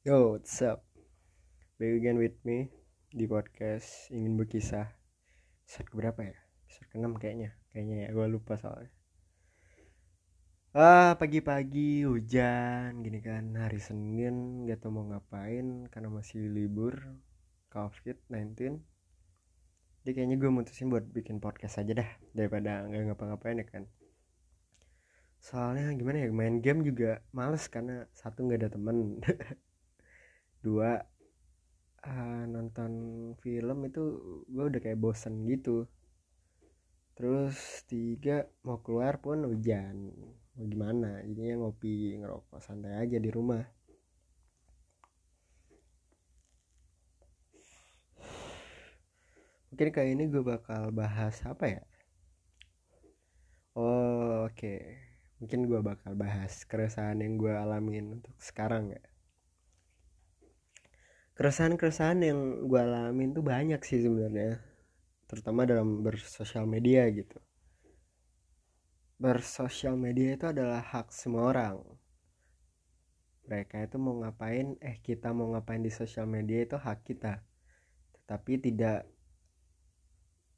Yo, what's up? Back again with me di podcast ingin berkisah. Episode berapa ya? Episode ke-6 kayaknya. Kayaknya ya, gue lupa soalnya. Ah, pagi-pagi hujan gini kan hari Senin gak tau mau ngapain karena masih libur COVID-19. Jadi kayaknya gue mutusin buat bikin podcast aja dah daripada nggak ngapa-ngapain ya kan. Soalnya gimana ya main game juga males karena satu nggak ada temen dua uh, nonton film itu gue udah kayak bosen gitu. Terus tiga mau keluar pun hujan. Mau gimana? Jadinya ngopi ngerokok santai aja di rumah. Mungkin kayak ini gue bakal bahas apa ya? Oh oke. Okay. mungkin gue bakal bahas keresahan yang gue alamin untuk sekarang ya keresahan-keresahan yang gue alamin tuh banyak sih sebenarnya terutama dalam bersosial media gitu. Bersosial media itu adalah hak semua orang. Mereka itu mau ngapain eh kita mau ngapain di sosial media itu hak kita. Tetapi tidak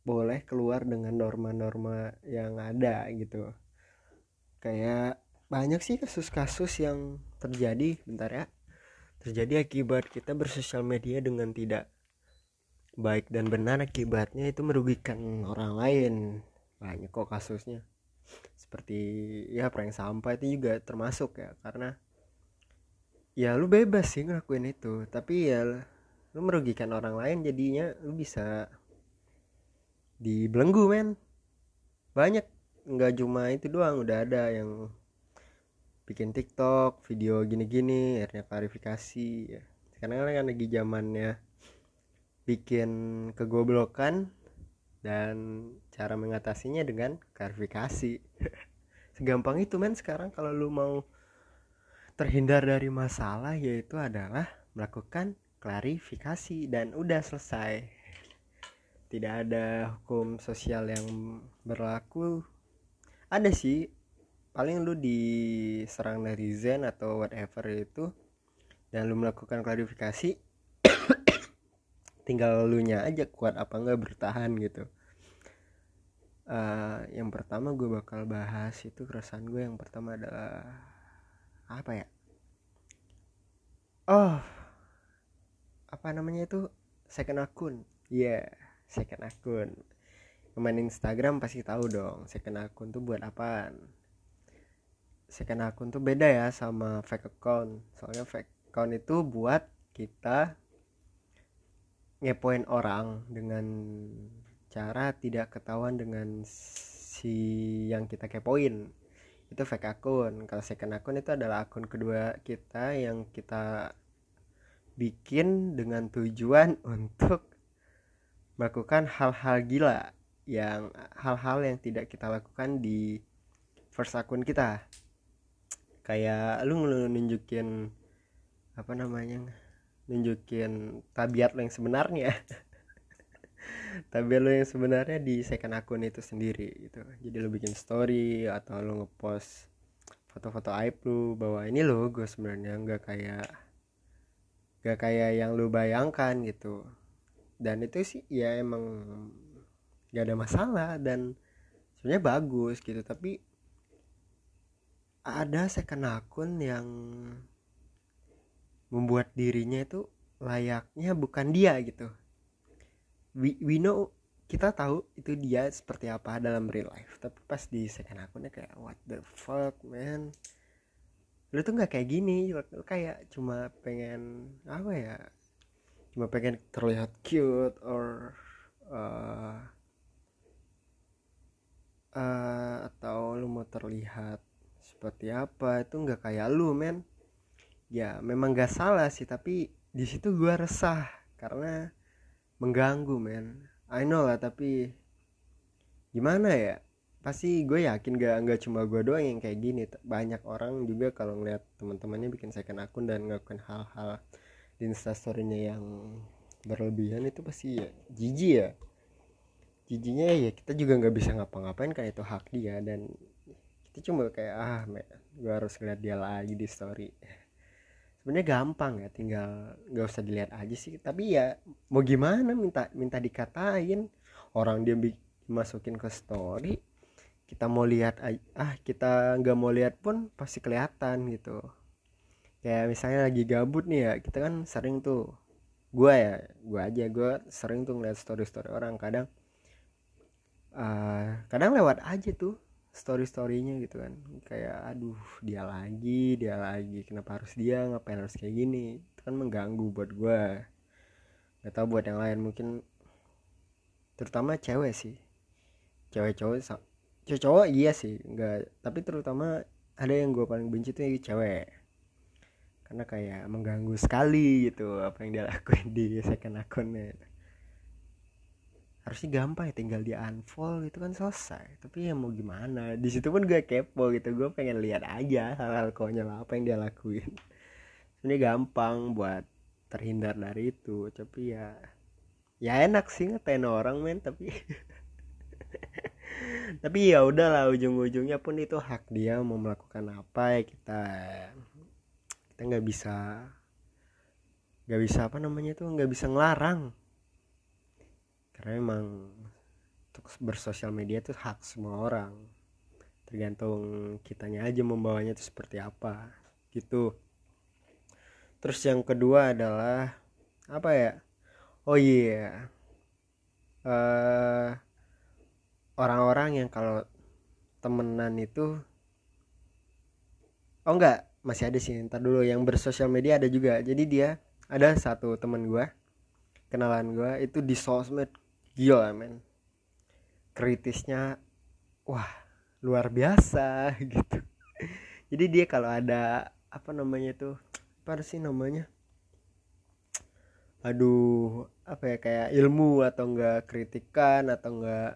boleh keluar dengan norma-norma yang ada gitu. Kayak banyak sih kasus-kasus yang terjadi bentar ya terjadi akibat kita bersosial media dengan tidak baik dan benar akibatnya itu merugikan orang lain. Banyak kok kasusnya. Seperti ya prank sampah itu juga termasuk ya karena ya lu bebas sih ngelakuin itu tapi ya lu merugikan orang lain jadinya lu bisa dibelenggu men. Banyak nggak cuma itu doang udah ada yang bikin TikTok video gini-gini akhirnya klarifikasi ya. Sekarang kan lagi zamannya bikin kegoblokan dan cara mengatasinya dengan klarifikasi. Segampang itu men sekarang kalau lu mau terhindar dari masalah yaitu adalah melakukan klarifikasi dan udah selesai. Tidak ada hukum sosial yang berlaku. Ada sih paling lu diserang netizen atau whatever itu dan lu melakukan klarifikasi tinggal lu nya aja kuat apa enggak bertahan gitu. Uh, yang pertama gue bakal bahas itu keresahan gue yang pertama adalah apa ya? Oh apa namanya itu? Second akun. Iya yeah, second akun. Main Instagram pasti tahu dong second akun tuh buat apaan second akun tuh beda ya sama fake account. Soalnya fake account itu buat kita ngepoin orang dengan cara tidak ketahuan dengan si yang kita kepoin. Itu fake akun. Kalau second akun itu adalah akun kedua kita yang kita bikin dengan tujuan untuk melakukan hal-hal gila yang hal-hal yang tidak kita lakukan di first akun kita kayak lu nunjukin apa namanya nunjukin tabiat lo yang sebenarnya. Tabiat lo yang sebenarnya di second akun itu sendiri gitu. Jadi lu bikin story atau lu ngepost foto-foto aib lu bahwa ini lo gue sebenarnya nggak kayak nggak kayak yang lu bayangkan gitu. Dan itu sih ya emang gak ada masalah dan sebenarnya bagus gitu. Tapi ada second akun yang membuat dirinya itu layaknya bukan dia gitu. We, we know kita tahu itu dia seperti apa dalam real life. Tapi pas di second akunnya kayak what the fuck man? Lu tuh nggak kayak gini lu kayak cuma pengen apa ya? Cuma pengen terlihat cute or uh, uh, atau lu mau terlihat seperti apa itu nggak kayak lu men. Ya memang gak salah sih tapi di situ gue resah karena mengganggu men. I know lah tapi gimana ya? Pasti gue yakin gak nggak cuma gue doang yang kayak gini. Banyak orang juga kalau ngeliat teman-temannya bikin second akun dan ngelakuin hal-hal di instastorynya yang berlebihan itu pasti ya jijik ya. Jijinya ya kita juga nggak bisa ngapa-ngapain kayak itu hak dia dan itu cuma kayak ah gue harus ngeliat dia lagi di story. Sebenarnya gampang ya tinggal nggak usah dilihat aja sih. Tapi ya mau gimana minta minta dikatain. Orang dia masukin ke story kita mau lihat ah kita nggak mau lihat pun pasti kelihatan gitu. Kayak misalnya lagi gabut nih ya kita kan sering tuh gue ya gue aja gue sering tuh ngeliat story story orang. Kadang uh, kadang lewat aja tuh story storynya gitu kan. Kayak aduh dia lagi dia lagi kenapa harus dia ngapain harus kayak gini? Itu kan mengganggu buat gue nggak tahu buat yang lain mungkin terutama cewek sih. Cewek cowok cewek cowok iya sih nggak tapi terutama ada yang gue paling benci tuh cewek. Karena kayak mengganggu sekali gitu apa yang dia lakuin di second akunnya harusnya gampang ya tinggal di unfollow itu kan selesai. Tapi ya mau gimana? Di situ pun gue kepo gitu. Gue pengen lihat aja hal-hal konyol apa yang dia lakuin. Ini gampang buat terhindar dari itu. Tapi ya ya enak sih ngetain orang men. Tapi tapi ya udahlah ujung-ujungnya pun itu hak dia mau melakukan apa ya kita kita nggak bisa nggak bisa apa namanya tuh nggak bisa ngelarang karena emang untuk bersosial media itu hak semua orang. Tergantung kitanya aja membawanya itu seperti apa gitu. Terus yang kedua adalah apa ya? Oh iya. Yeah. uh, orang-orang yang kalau temenan itu oh enggak masih ada sih ntar dulu. Yang bersosial media ada juga. Jadi dia ada satu teman gue kenalan gue itu di sosmed gila men. Kritisnya wah luar biasa gitu. Jadi dia kalau ada apa namanya tuh apa sih namanya? Aduh apa ya kayak ilmu atau enggak kritikan atau enggak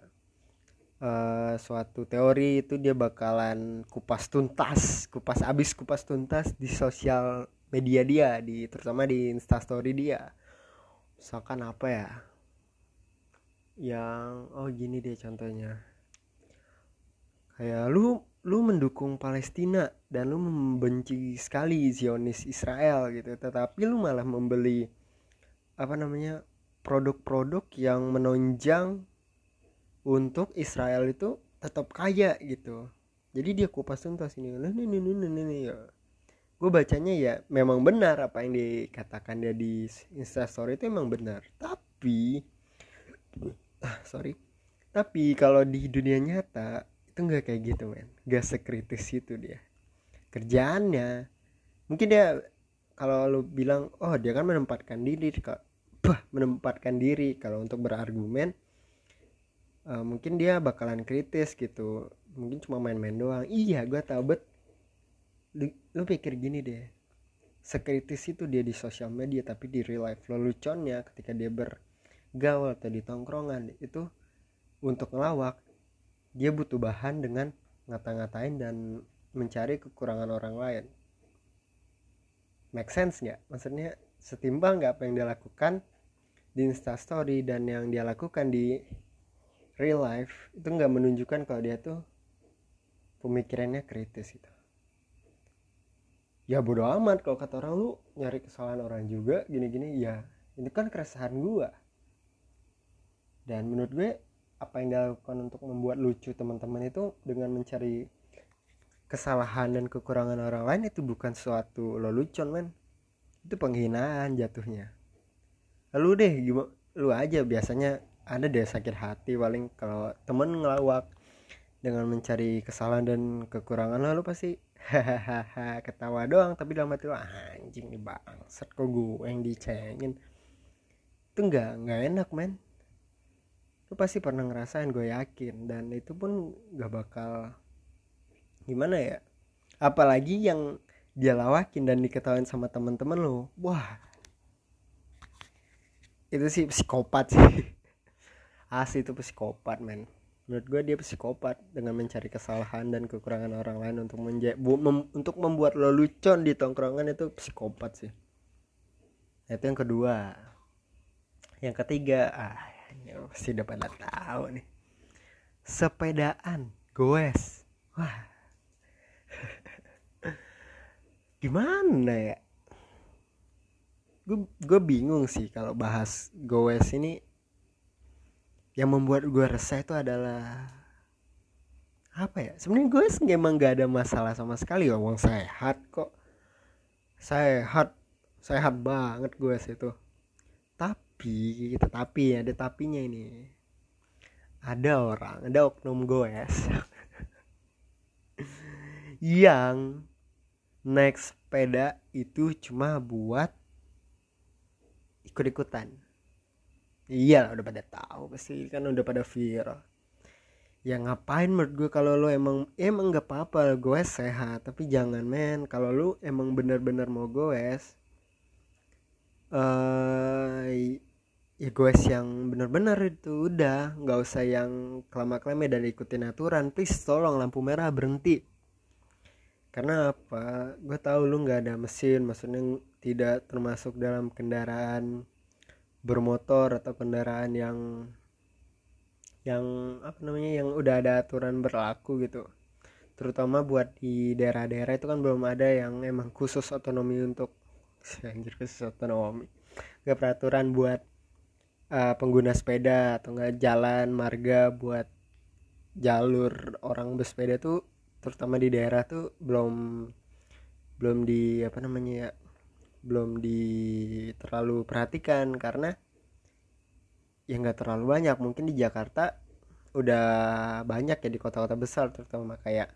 uh, suatu teori itu dia bakalan kupas tuntas kupas abis kupas tuntas di sosial media dia di terutama di instastory dia. Misalkan apa ya yang oh gini deh contohnya. Kayak lu lu mendukung Palestina dan lu membenci sekali Zionis Israel gitu tetapi lu malah membeli apa namanya produk-produk yang menonjang untuk Israel itu tetap kaya gitu. Jadi dia kupas tuntas ini nih nih nih nih nih ya. Gue bacanya ya memang benar apa yang dikatakan dia di instastory itu emang benar. Tapi sorry. Tapi kalau di dunia nyata itu nggak kayak gitu men. Gak sekritis itu dia. Kerjaannya mungkin dia kalau lu bilang oh dia kan menempatkan diri kak bah menempatkan diri. Kalau untuk berargumen uh, mungkin dia bakalan kritis gitu. Mungkin cuma main-main doang. Iya gue tau bet lu, lu pikir gini deh. Sekritis itu dia di sosial media tapi di real life. Leluconnya ketika dia ber gaul atau di tongkrongan itu untuk ngelawak. Dia butuh bahan dengan ngata-ngatain dan mencari kekurangan orang lain. Make sense nggak? Maksudnya setimbang nggak apa yang dia lakukan di instastory dan yang dia lakukan di real life itu nggak menunjukkan kalau dia tuh pemikirannya kritis itu ya bodo amat kalau kata orang lu nyari kesalahan orang juga gini-gini. Ya ini kan keresahan gua dan menurut gue apa yang dilakukan untuk membuat lucu teman-teman itu dengan mencari kesalahan dan kekurangan orang lain itu bukan suatu lelucon men. Itu penghinaan jatuhnya. Lalu deh gimana lu aja biasanya ada deh sakit hati paling kalau temen ngelawak dengan mencari kesalahan dan kekurangan lalu pasti hahaha ketawa doang. Tapi dalam hati lu anjing nih bangsat kok gue yang dicengin? Itu nggak nggak enak men lu pasti pernah ngerasain gue yakin. Dan itu pun gak bakal gimana ya apalagi yang dia lawakin dan diketahui sama teman-teman lo wah. Itu sih psikopat sih. Asli itu psikopat men. Menurut gue dia psikopat dengan mencari kesalahan dan kekurangan orang lain untuk menja mem untuk membuat lo lucon di tongkrongan itu psikopat sih. Itu yang kedua. Yang ketiga ah ya pasti udah pada tahu nih. Sepedaan goes. Wah. Gimana ya? Gue bingung sih kalau bahas goes ini. Yang membuat gue resah itu adalah apa ya? Sebenarnya gue emang gak ada masalah sama sekali. Ya uang sehat kok. Sehat sehat banget gue itu. Tapi tetapi ada tapinya ini. Ada orang ada oknum goes yang naik sepeda itu cuma buat ikut-ikutan. Iya udah pada tahu pasti kan udah pada viral. Ya ngapain menurut gue kalau lo emang emang gak apa-apa gue sehat. Tapi jangan men. Kalau lo emang bener-bener mau gue uh, ya gue yang bener-bener itu udah. Nggak usah yang kelama kelama dan ikutin aturan. Please tolong lampu merah berhenti. Karena apa? Gue tahu lu nggak ada mesin maksudnya tidak termasuk dalam kendaraan bermotor atau kendaraan yang yang apa namanya yang udah ada aturan berlaku gitu. Terutama buat di daerah-daerah itu kan belum ada yang emang khusus otonomi untuk anjir khusus otonomi. Gak peraturan buat uh, pengguna sepeda atau enggak jalan marga buat jalur orang bersepeda tuh terutama di daerah tuh belum belum di apa namanya ya belum di terlalu perhatikan karena ya nggak terlalu banyak. Mungkin di Jakarta udah banyak ya di kota-kota besar terutama kayak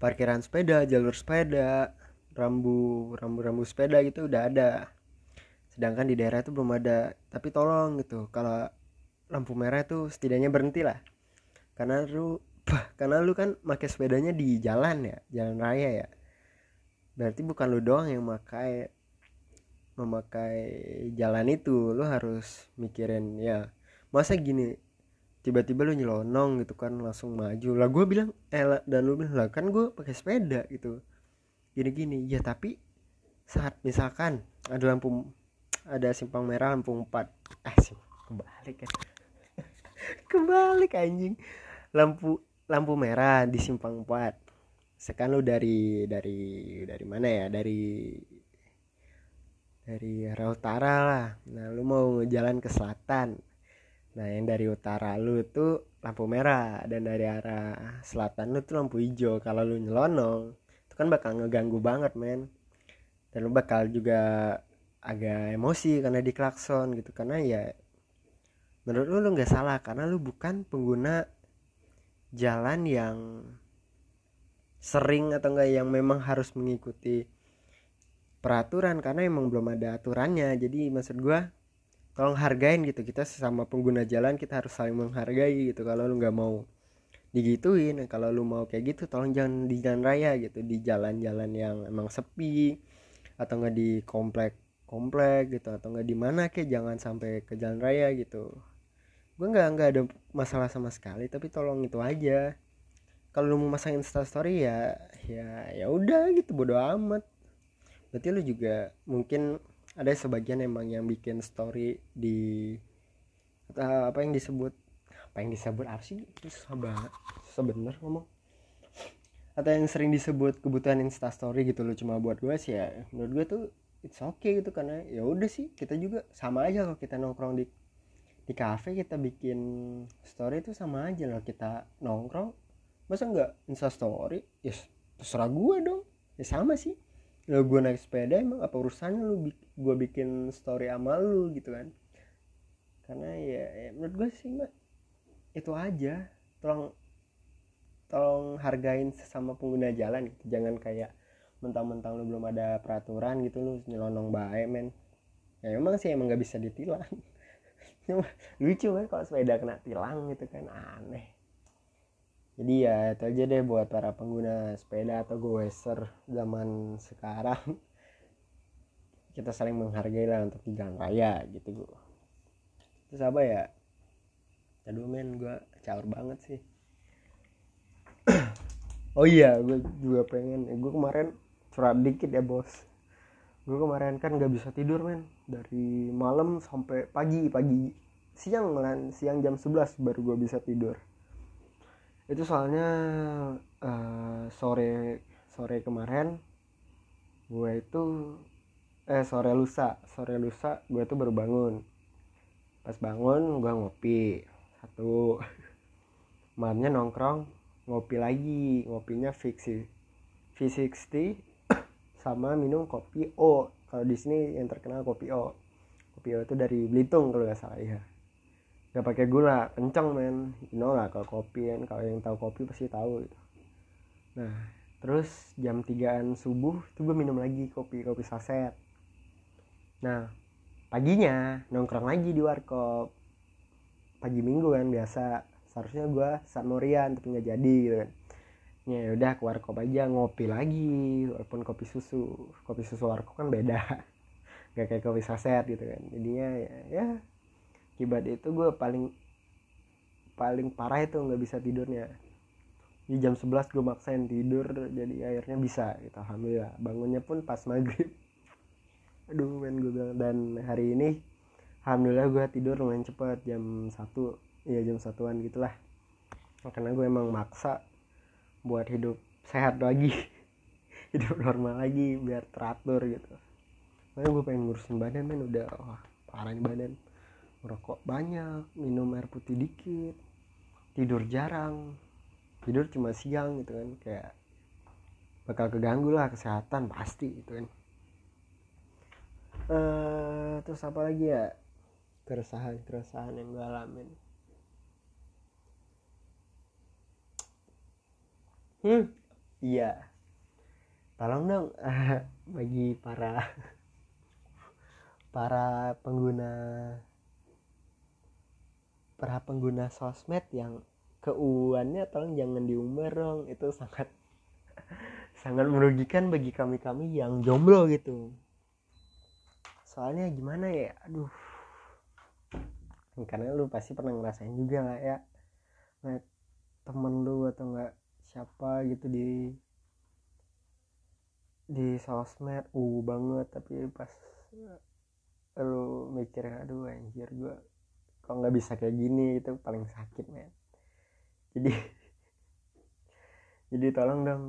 parkiran sepeda jalur sepeda rambu rambu-rambu sepeda gitu udah ada sedangkan di daerah itu belum ada. Tapi tolong gitu kalau lampu merah itu setidaknya berhenti lah karena lu karena lu kan pakai sepedanya di jalan ya jalan raya ya. Berarti bukan lu doang yang memakai memakai jalan itu. Lu harus mikirin ya masa gini tiba-tiba lu nyelonong gitu kan langsung maju. Lah gue bilang eh dan lu bilang lah kan gue pakai sepeda gitu. Gini-gini. Ya tapi saat misalkan ada lampu ada simpang merah lampu empat. Eh sih kebalik ya. Kebalik anjing. Lampu lampu merah di simpang 4 sekarang lu dari dari dari mana ya? Dari dari arah utara lah. Nah lu mau jalan ke selatan. Nah yang dari utara lu tuh lampu merah. Dan dari arah selatan lu tuh lampu hijau. Kalau lu nyelonong itu kan bakal ngeganggu banget men. Dan lu bakal juga agak emosi karena diklakson gitu. Karena ya menurut lu lu nggak salah. Karena lu bukan pengguna jalan yang sering atau enggak yang memang harus mengikuti peraturan. Karena emang belum ada aturannya. Jadi maksud gua tolong hargain gitu. Kita sesama pengguna jalan kita harus saling menghargai gitu. Kalau lu nggak mau digituin kalau lu mau kayak gitu tolong jangan di jalan raya gitu. Di jalan-jalan yang emang sepi atau enggak di komplek komplek gitu atau enggak di mana kayak jangan sampai ke jalan raya gitu. Gue nggak nggak ada masalah sama sekali tapi tolong itu aja. Kalau lu mau masang insta story ya ya ya udah gitu bodo amat. Berarti lu juga mungkin ada sebagian emang yang bikin story di atau apa yang disebut apa yang disebut apa sih? Susah banget susah bener ngomong. Atau yang sering disebut kebutuhan insta story gitu lo cuma buat gue sih ya menurut gue tuh it's okay gitu karena ya udah sih kita juga sama aja kalau kita nongkrong di di cafe kita bikin story itu sama aja loh kita nongkrong. Masa nggak insta story? Ya yes, terserah gue dong. Ya sama sih. Lo gue naik sepeda emang apa urusannya lu gue bikin story sama lu gitu kan? Karena ya, ya menurut gue sih mbak itu aja. Tolong tolong hargain sesama pengguna jalan gitu. Jangan kayak mentang-mentang lu belum ada peraturan gitu lu nyelonong baik men. Ya emang sih emang nggak bisa ditilang. Cuma lucu kan kalau sepeda kena tilang gitu kan aneh. Jadi ya itu aja deh buat para pengguna sepeda atau goeser zaman sekarang. Kita saling menghargai lah untuk di jalan raya gitu gue terus apa ya? Aduh men gue caur banget sih. Oh iya gue juga pengen. Gue kemarin curhat dikit ya bos. Gue kemarin kan gak bisa tidur men. Dari malam sampai pagi pagi siang malah siang jam 11 baru gue bisa tidur. Itu soalnya uh, sore sore kemarin gue itu eh sore lusa sore lusa gue tuh baru bangun. Pas bangun gue ngopi satu. Malamnya nongkrong ngopi lagi ngopinya fix sih V60 sama minum kopi O. Kalau di sini yang terkenal kopi O. Kopi O itu dari Belitung kalau nggak salah ya nggak pakai gula kenceng men. You know lah kalau kopi kan kalau yang tahu kopi pasti tahu gitu. Nah terus jam 3an subuh tuh gue minum lagi kopi kopi saset. Nah paginya nongkrong lagi di warkop. Pagi minggu kan biasa. Seharusnya gue samurian tapi nggak jadi gitu kan ya udah ke warkop aja ngopi lagi. Walaupun kopi susu kopi susu warkop kan beda. Nggak kayak kopi saset gitu kan. Jadinya ya, ya akibat itu gue paling paling parah itu nggak bisa tidurnya. Di jam 11 gue maksain tidur jadi akhirnya bisa gitu. Alhamdulillah bangunnya pun pas maghrib. Aduh men gue bilang. Dan hari ini alhamdulillah gue tidur lumayan cepet. Jam satu ya jam satuan gitulah. Karena gue emang maksa buat hidup sehat lagi hidup normal lagi biar teratur gitu. Makanya gue pengen ngurusin badan men. Udah wah parah nih badan. Merokok banyak minum air putih dikit tidur jarang. Tidur cuma siang gitu kan kayak bakal keganggu lah kesehatan pasti gitu kan. Uh, terus apa lagi ya? Keresahan keresahan yang gue alamin hmm. Iya. Tolong dong bagi para para pengguna para pengguna sosmed yang keuannya tolong jangan diumbar dong. Itu sangat sangat merugikan bagi kami kami yang jomblo gitu. Soalnya gimana ya aduh. Karena lu pasti pernah ngerasain juga lah ya? Temen lu atau enggak siapa gitu di di sosmed uh banget. Tapi pas lu mikir aduh anjir gua kok nggak bisa kayak gini? Itu paling sakit men. Jadi jadi tolong dong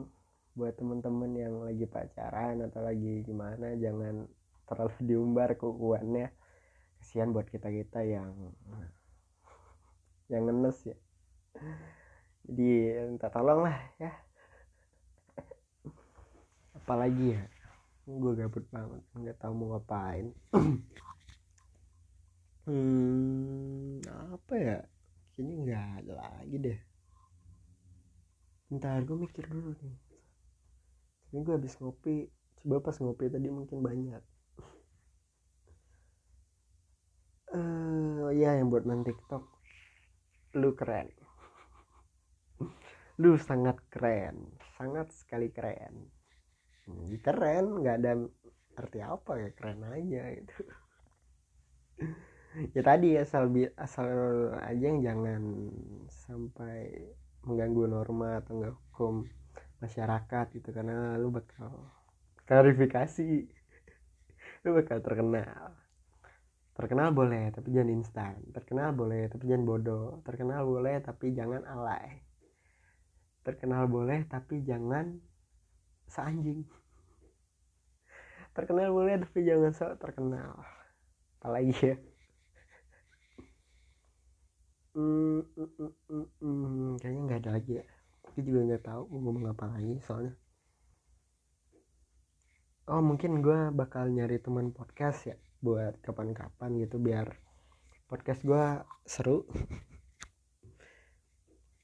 buat temen-temen yang lagi pacaran atau lagi gimana jangan terlalu diumbar keuangannya. Kasihan buat kita kita yang yang ngenes ya jadi minta tolong lah ya. Apalagi ya? Gue gabut banget nggak tahu mau ngapain. Hmm apa ya? Kayaknya nggak ada lagi deh. Bentar gue mikir dulu nih. Ini gue habis ngopi coba pas ngopi tadi mungkin banyak. Uh, ya yang buat main tiktok. Lu keren lu sangat keren. Sangat sekali keren. Hmm, keren nggak ada arti apa ya keren aja itu ya tadi asal asal aja yang jangan sampai mengganggu norma atau enggak hukum masyarakat gitu karena lu bakal klarifikasi. Lu bakal terkenal. Terkenal boleh tapi jangan instan. Terkenal boleh tapi jangan bodoh. Terkenal boleh tapi jangan alay terkenal boleh tapi jangan seanjing. Terkenal boleh tapi jangan so terkenal. Apalagi ya? Hmm, hmm, hmm, hmm. kayaknya nggak ada lagi ya. Aku juga nggak tahu mau ngomong apa lagi soalnya. Oh mungkin gue bakal nyari teman podcast ya buat kapan-kapan gitu biar podcast gue seru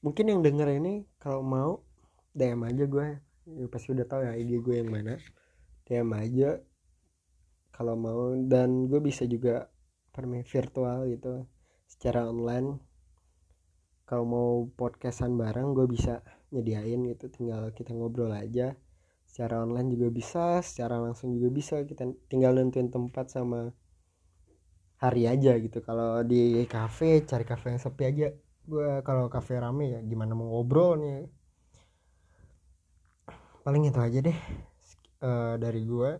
mungkin yang denger ini kalau mau DM aja gue ya, pasti udah tahu ya ID gue yang mana. DM aja kalau mau. Dan gue bisa juga permi virtual gitu secara online. Kalau mau podcastan bareng gue bisa nyediain gitu. Tinggal kita ngobrol aja. Secara online juga bisa secara langsung juga bisa. Kita tinggal nentuin tempat sama hari aja gitu. Kalau di cafe cari cafe yang sepi aja gue kalau cafe rame ya gimana mau ngobrol nih? Paling itu aja deh uh, dari gue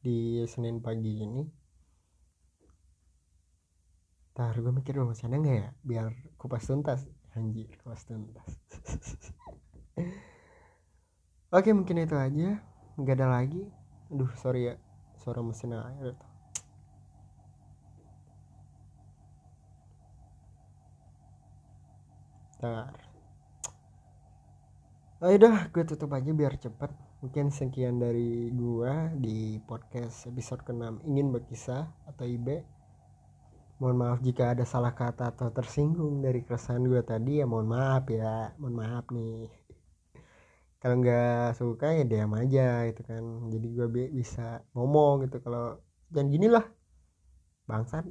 di Senin pagi ini. Ntar gue mikir dulu masih ada nggak ya? Biar kupas tuntas. Anjir kupas tuntas. Oke mungkin itu aja. Nggak ada lagi. Aduh sorry ya. Suara mesin air itu Ntar. Oh, gue tutup aja biar cepet. Mungkin sekian dari gua di podcast episode ke-6 ingin berkisah atau IB mohon maaf jika ada salah kata atau tersinggung dari keresahan gue tadi ya mohon maaf ya. Mohon maaf nih. Kalau nggak suka ya diam aja gitu kan. Jadi gue bisa ngomong gitu. Kalau jangan gini lah bangsat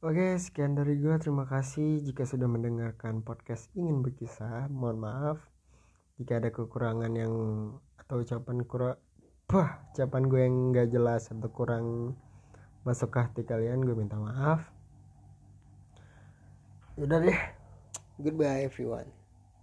Oke, sekian dari gue. Terima kasih jika sudah mendengarkan podcast ingin berkisah. Mohon maaf jika ada kekurangan yang atau ucapan kurang, bah, ucapan gue yang nggak jelas atau kurang masuk ke hati kalian gue minta maaf udah deh goodbye everyone